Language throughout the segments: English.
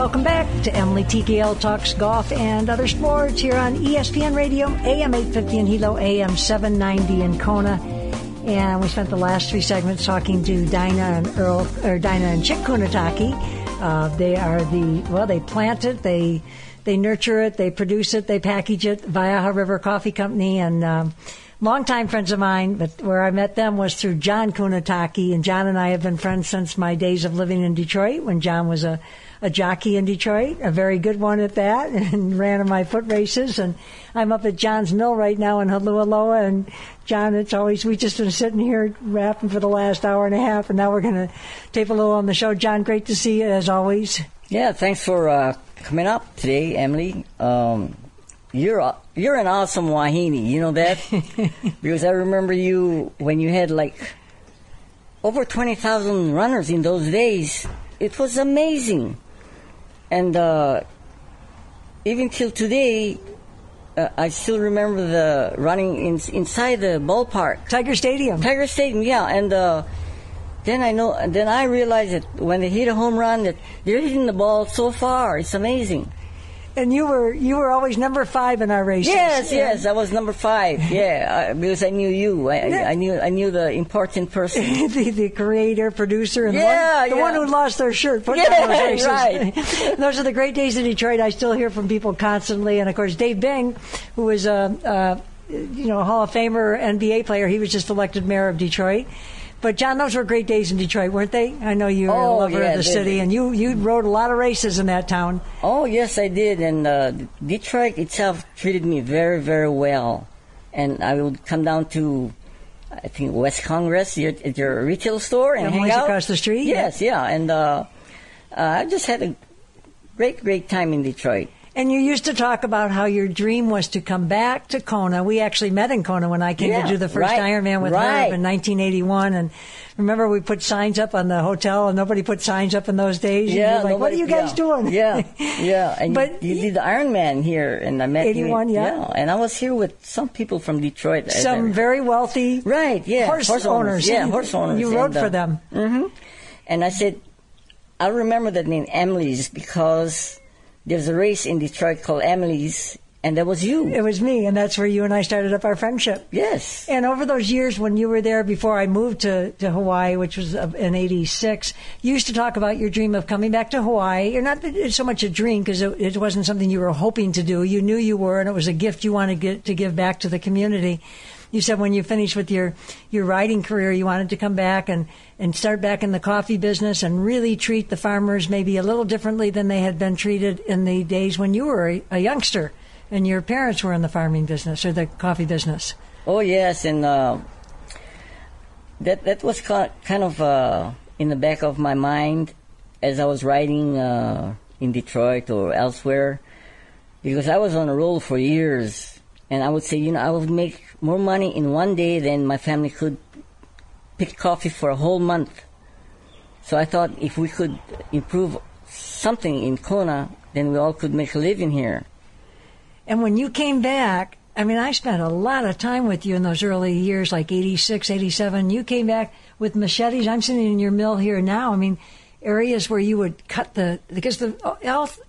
welcome back to Emily T. Gale Talks Golf and Other Sports here on ESPN Radio, AM 850 in Hilo, AM 790 in Kona. And we spent the last three segments talking to Dinah and Earl, or Dinah and Chick Kunitake. Uh, they are the, well, they planted, they, they nurture it, they produce it, they package it, Waiaha River Coffee Company, and, um, longtime friends of mine, but where I met them was through John Kunitake, and John and I have been friends since my days of living in Detroit when John was a, a jockey in Detroit, a very good one at that, and ran in my foot races. And I'm up at John's Mill right now in Holualoa, and John, it's always, we've just been sitting here rapping for the last hour and a half, and now we're going to tape a little on the show. John, great to see you as always. Yeah, thanks for uh, coming up today, Emily. Um, you're you're an awesome wahine. You know that because I remember you when you had like over twenty thousand runners in those days. It was amazing, and uh, even till today, uh, I still remember the running in, inside the ballpark, Tiger Stadium. Tiger Stadium. Yeah, and. Then I know. Then I realized that when they hit a home run, that they're hitting the ball so far. It's amazing. And you were you were always number five in our races. Yes, yes, I was number five. Yeah, uh, because I knew you. I, Yeah. I, I knew I knew the important person. the, the creator, producer, and Yeah, the, one, the yeah. one who lost their shirt. Put Yeah, those races. right. those are the great days in Detroit. I still hear from people constantly, and of course, Dave Bing, who was a, a you know Hall of Famer NBA player, he was just elected mayor of Detroit. But John, those were great days in Detroit, weren't they? I know you're a Oh, lover yeah, of the they- city, and you you rode a lot of races in that town. oh yes, I did, and uh, Detroit itself treated me very very well, and I would come down to. I think West Congress, your, your retail store, and Yeah, hang out. across the street, Yes, yeah, and uh, uh, I just had a great, great time in Detroit. And you used to talk about how your dream was to come back to Kona. We actually met in Kona when I came Yeah, to do the first right, Ironman with right. Herb in 1981. And remember, we put signs up on the hotel, and nobody put signs up in those days. And Yeah, you're like, what are you guys yeah, doing? Yeah, yeah. And But you, you did the Iron Man here, and I met you. 81, yeah. And I was here with some people from Detroit. Some very wealthy right, yeah, horse, owners. Yeah, horse owners. You rode And, uh, for them. hmm And I said, I remember the name Emily's because there's a race in Detroit called Emily's, and that was you. It was me, and that's where you and I started up our friendship. yes. And over those years when you were there before I moved to, to Hawaii, which was in 86, you used to talk about your dream of coming back to Hawaii. You're not so much a dream because it, it wasn't something you were hoping to do. You knew you were, and it was a gift you wanted to, get, to give back to the community. You said when you finished with your, your riding career, you wanted to come back and, and start back in the coffee business and really treat the farmers maybe a little differently than they had been treated in the days when you were a, a youngster and your parents were in the farming business or the coffee business. Oh yes, and uh, that that was kind of uh, in the back of my mind as I was writing uh, in Detroit or elsewhere, because I was on a roll for years, and I would say, you know, I would make more money in one day than my family could pick coffee for a whole month. So I thought if we could improve something in Kona, then we all could make a living here. And when you came back, I mean, I spent a lot of time with you in those early years, like 86, 87. You came back with machetes. I'm sitting in your mill here now. I mean, areas where you would cut the, because the,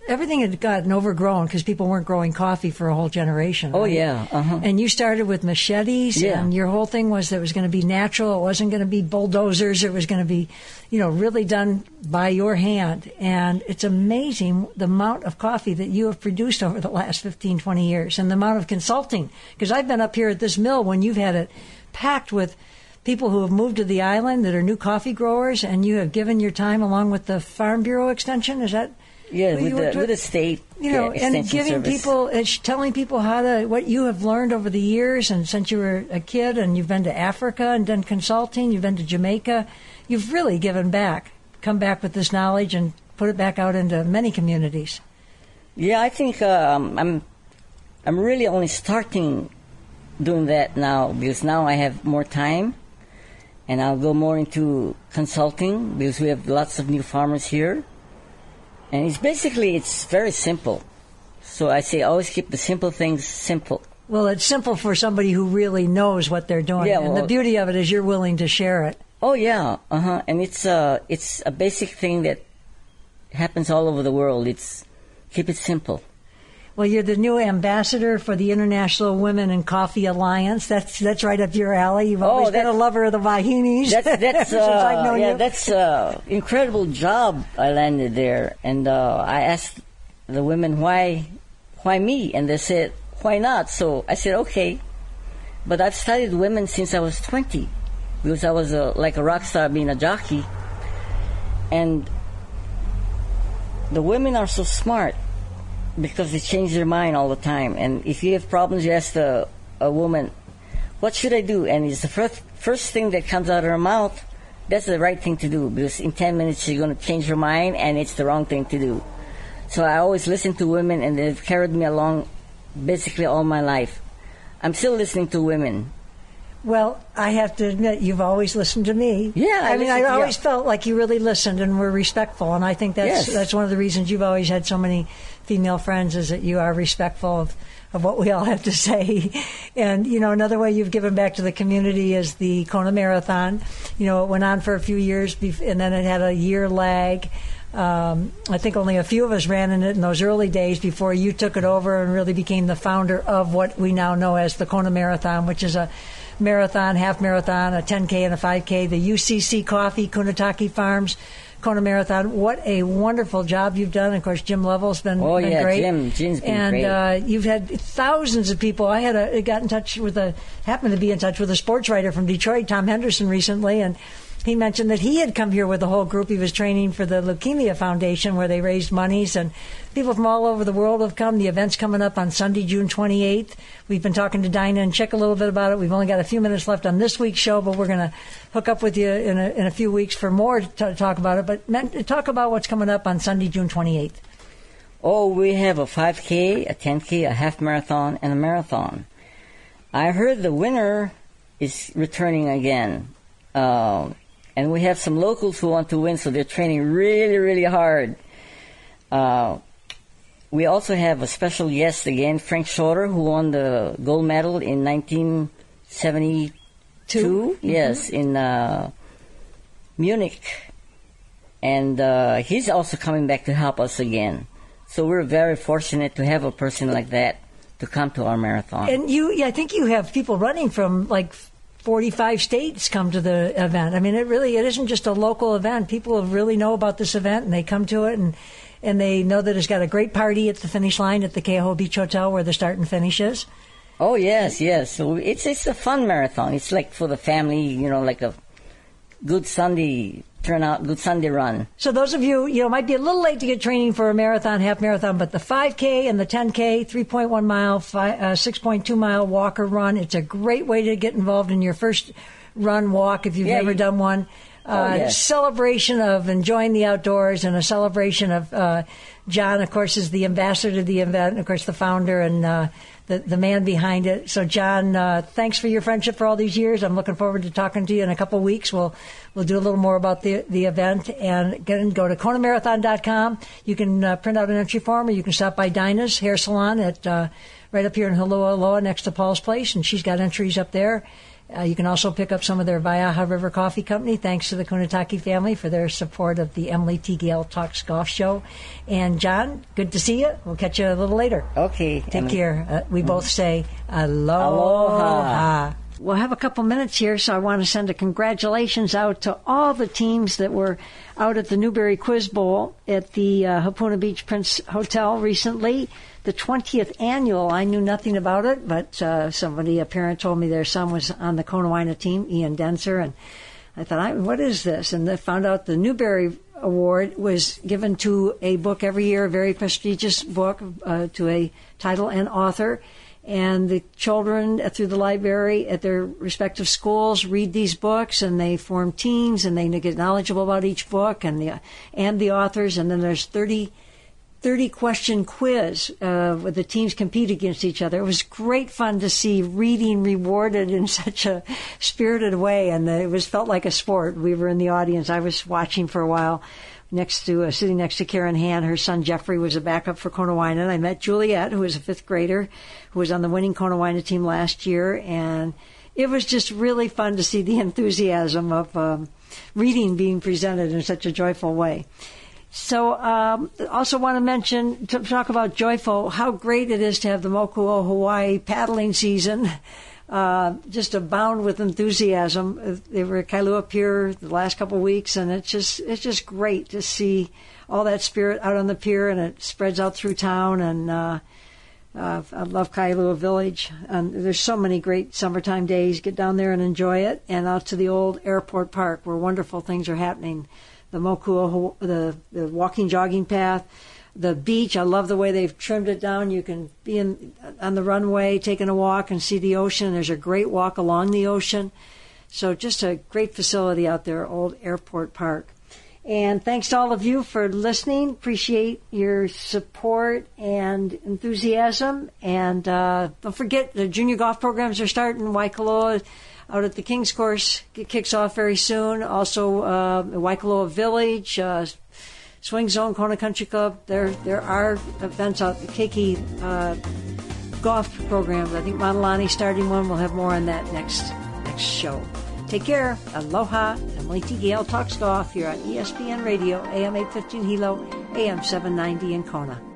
everything had gotten overgrown because people weren't growing coffee for a whole generation. Oh right? yeah, uh-huh. And you started with machetes, Yeah. and your whole thing was that it was going to be natural. It wasn't going to be bulldozers. It was going to be, you know, really done by your hand. And it's amazing the amount of coffee that you have produced over the last 15, 20 years and the amount of consulting. Because I've been up here at this mill when you've had it packed with people who have moved to the island that are new coffee growers, and you have given your time along with the Farm Bureau Extension. Is that? Yeah, with the, with the state you know, yeah, and giving service. people, telling people how to, what you have learned over the years, and since you were a kid, and you've been to Africa and done consulting, you've been to Jamaica, you've really given back, come back with this knowledge and put it back out into many communities. Yeah, I think um, I'm I'm really only starting doing that now because now I have more time, and I'll go more into consulting because we have lots of new farmers here, and it's basically it's very simple. So I say always keep the simple things simple. Well, it's simple for somebody who really knows what they're doing, Yeah, and the beauty of it is you're willing to share it. Oh yeah, uh huh. And it's uh it's a basic thing that happens all over the world. It's keep it simple. Well, you're the new ambassador for the International Women in Coffee Alliance. That's that's right up your alley. You've always Oh, been a lover of the Vahinis. That's that's uh, yeah, you. that's uh, incredible job. I landed there, and uh, I asked the women why why me, and they said why not. So I said okay, but I've studied women since I was twenty, because I was a, like a rock star being a jockey, and the women are so smart because they change their mind all the time. And if you have problems, you ask the, a woman, "What should I do?" And it's the first first thing that comes out of her mouth. That's the right thing to do because in ten minutes she's going to change her mind, and it's the wrong thing to do. So I always listen to women, and they've carried me along basically all my life. I'm still listening to women. Well, I have to admit, you've always listened to me. Yeah, I I mean, I always yeah. felt like you really listened and were respectful, and I think that's Yes. that's one of the reasons you've always had so many female friends is that you are respectful of, of what we all have to say. And you know, another way you've given back to the community is the Kona Marathon. You know, it went on for a few years, and then it had a year lag. Um, I think only a few of us ran in it in those early days before you took it over and really became the founder of what we now know as the Kona Marathon, which is a marathon, half marathon, a 10K and a 5K, the UCC Coffee, Kunitake Farms, Kona Marathon. What a wonderful job you've done. Of course, Jim Lovell's been, Oh, been yeah, great. Jim- Jim's been and, great. uh, you've had thousands of people. I had a, got in touch with a, happened to be in touch with a sports writer from Detroit, Tom Henderson, recently, and he mentioned that he had come here with a whole group. He was training for the Leukemia Foundation where they raised monies, and people from all over the world have come. The event's coming up on Sunday, June 28th. We've been talking to Dinah and Chick a little bit about it. We've only got a few minutes left on this week's show, but we're going to hook up with you in a, in a few weeks for more to talk about it. But Matt, talk about what's coming up on Sunday, June 28th. Oh, we have a 5K, a 10K, a half marathon, and a marathon. I heard the winner is returning again. Um, and we have some locals who want to win, so they're training really, really hard. Uh, we also have a special guest again, Frank Shorter, who won the gold medal in 1972. Two? Yes, in uh, Munich. And uh, he's also coming back to help us again. So we're very fortunate to have a person like that to come to our marathon. And you, yeah, I think you have people running from like 45 states come to the event. I mean, it really, it isn't just a local event. People really know about this event and they come to it and, and they know that it's got a great party at the finish line at the Keauhou Beach Hotel where the start and finish is. Oh yes, yes. So it's it's a fun marathon. It's like for the family, you know, like a good Sunday turnout, good Sunday run. So those of you, you know, might be a little late to get training for a marathon, half marathon, but the 5K and the 10K, 3.1 mile, fi uh, 6.2 mile walk or run, it's a great way to get involved in your first run walk if you've Yeah, never you- done one. Uh, Oh, yes. Celebration of enjoying the outdoors and a celebration of uh, John, of course, is the ambassador to the event, of course, the founder and uh, the the man behind it. So, John, uh, thanks for your friendship for all these years. I'm looking forward to talking to you in a couple of weeks. We'll we'll do a little more about the the event and again, go to KonaMarathon.com. You can uh, print out an entry form, or you can stop by Dinah's hair salon at uh, right up here in Holualoa next to Paul's place, and she's got entries up there. Uh, you can also pick up some of their Waiaha River Coffee Company. Thanks to the Kunitake family for their support of the Emily T. Gale Talks Golf Show. And John, good to see you. We'll catch you a little later. Okay. Take and- care. Uh, we both say aloha. Aloha. We'll have a couple minutes here, so I want to send a congratulations out to all the teams that were out at the Newbery Quiz Bowl at the uh, Hapuna Beach Prince Hotel recently. The 20th annual, I knew nothing about it, but uh, somebody, a parent told me their son was on the Konawaena team, Ian Denser, and I thought, I, what is this? And I found out the Newbery Award was given to a book every year, a very prestigious book, uh, to a title and author. And the children through the library at their respective schools read these books, and they form teams, and they get knowledgeable about each book and the and the authors. And then there's 30 30 question quiz uh, where the teams compete against each other. It was great fun to see reading rewarded in such a spirited way, and it was felt like a sport. We were in the audience. I was watching for a while next to uh, sitting next to Karen Han. Her son Jeffrey was a backup for Konawaena. And I met Juliet, who was a fifth grader, who was on the winning Konawaena team last year, and it was just really fun to see the enthusiasm of um, reading being presented in such a joyful way. So, um, also want to mention to talk about Joyful. How great it is to have the Moku O Hawaii paddling season. Uh, just abound with enthusiasm. They were at Kailua Pier the last couple of weeks, and it's just it's just great to see all that spirit out on the pier, and it spreads out through town. And uh, uh, I love Kailua Village. And there's so many great summertime days. Get down there and enjoy it, and out to the old airport park where wonderful things are happening. The Mokuo, the the walking jogging path the beach. I love the way they've trimmed it down. You can be in, on the runway taking a walk and see the ocean. There's a great walk along the ocean. So just a great facility out there, Old Airport Park. And thanks to all of you for listening. Appreciate your support and enthusiasm. And uh, don't forget the junior golf programs are starting. Waikoloa out at the King's Course kicks off very soon. Also, uh, Waikoloa Village, uh, Swing Zone, Kona Country Club. There, there are events out. The Keiki uh, golf programs. I think Montalani starting one. We'll have more on that next next show. Take care. Aloha. Emily T. Gale talks golf here on ESPN Radio, AM 815 Hilo, AM 790 in Kona.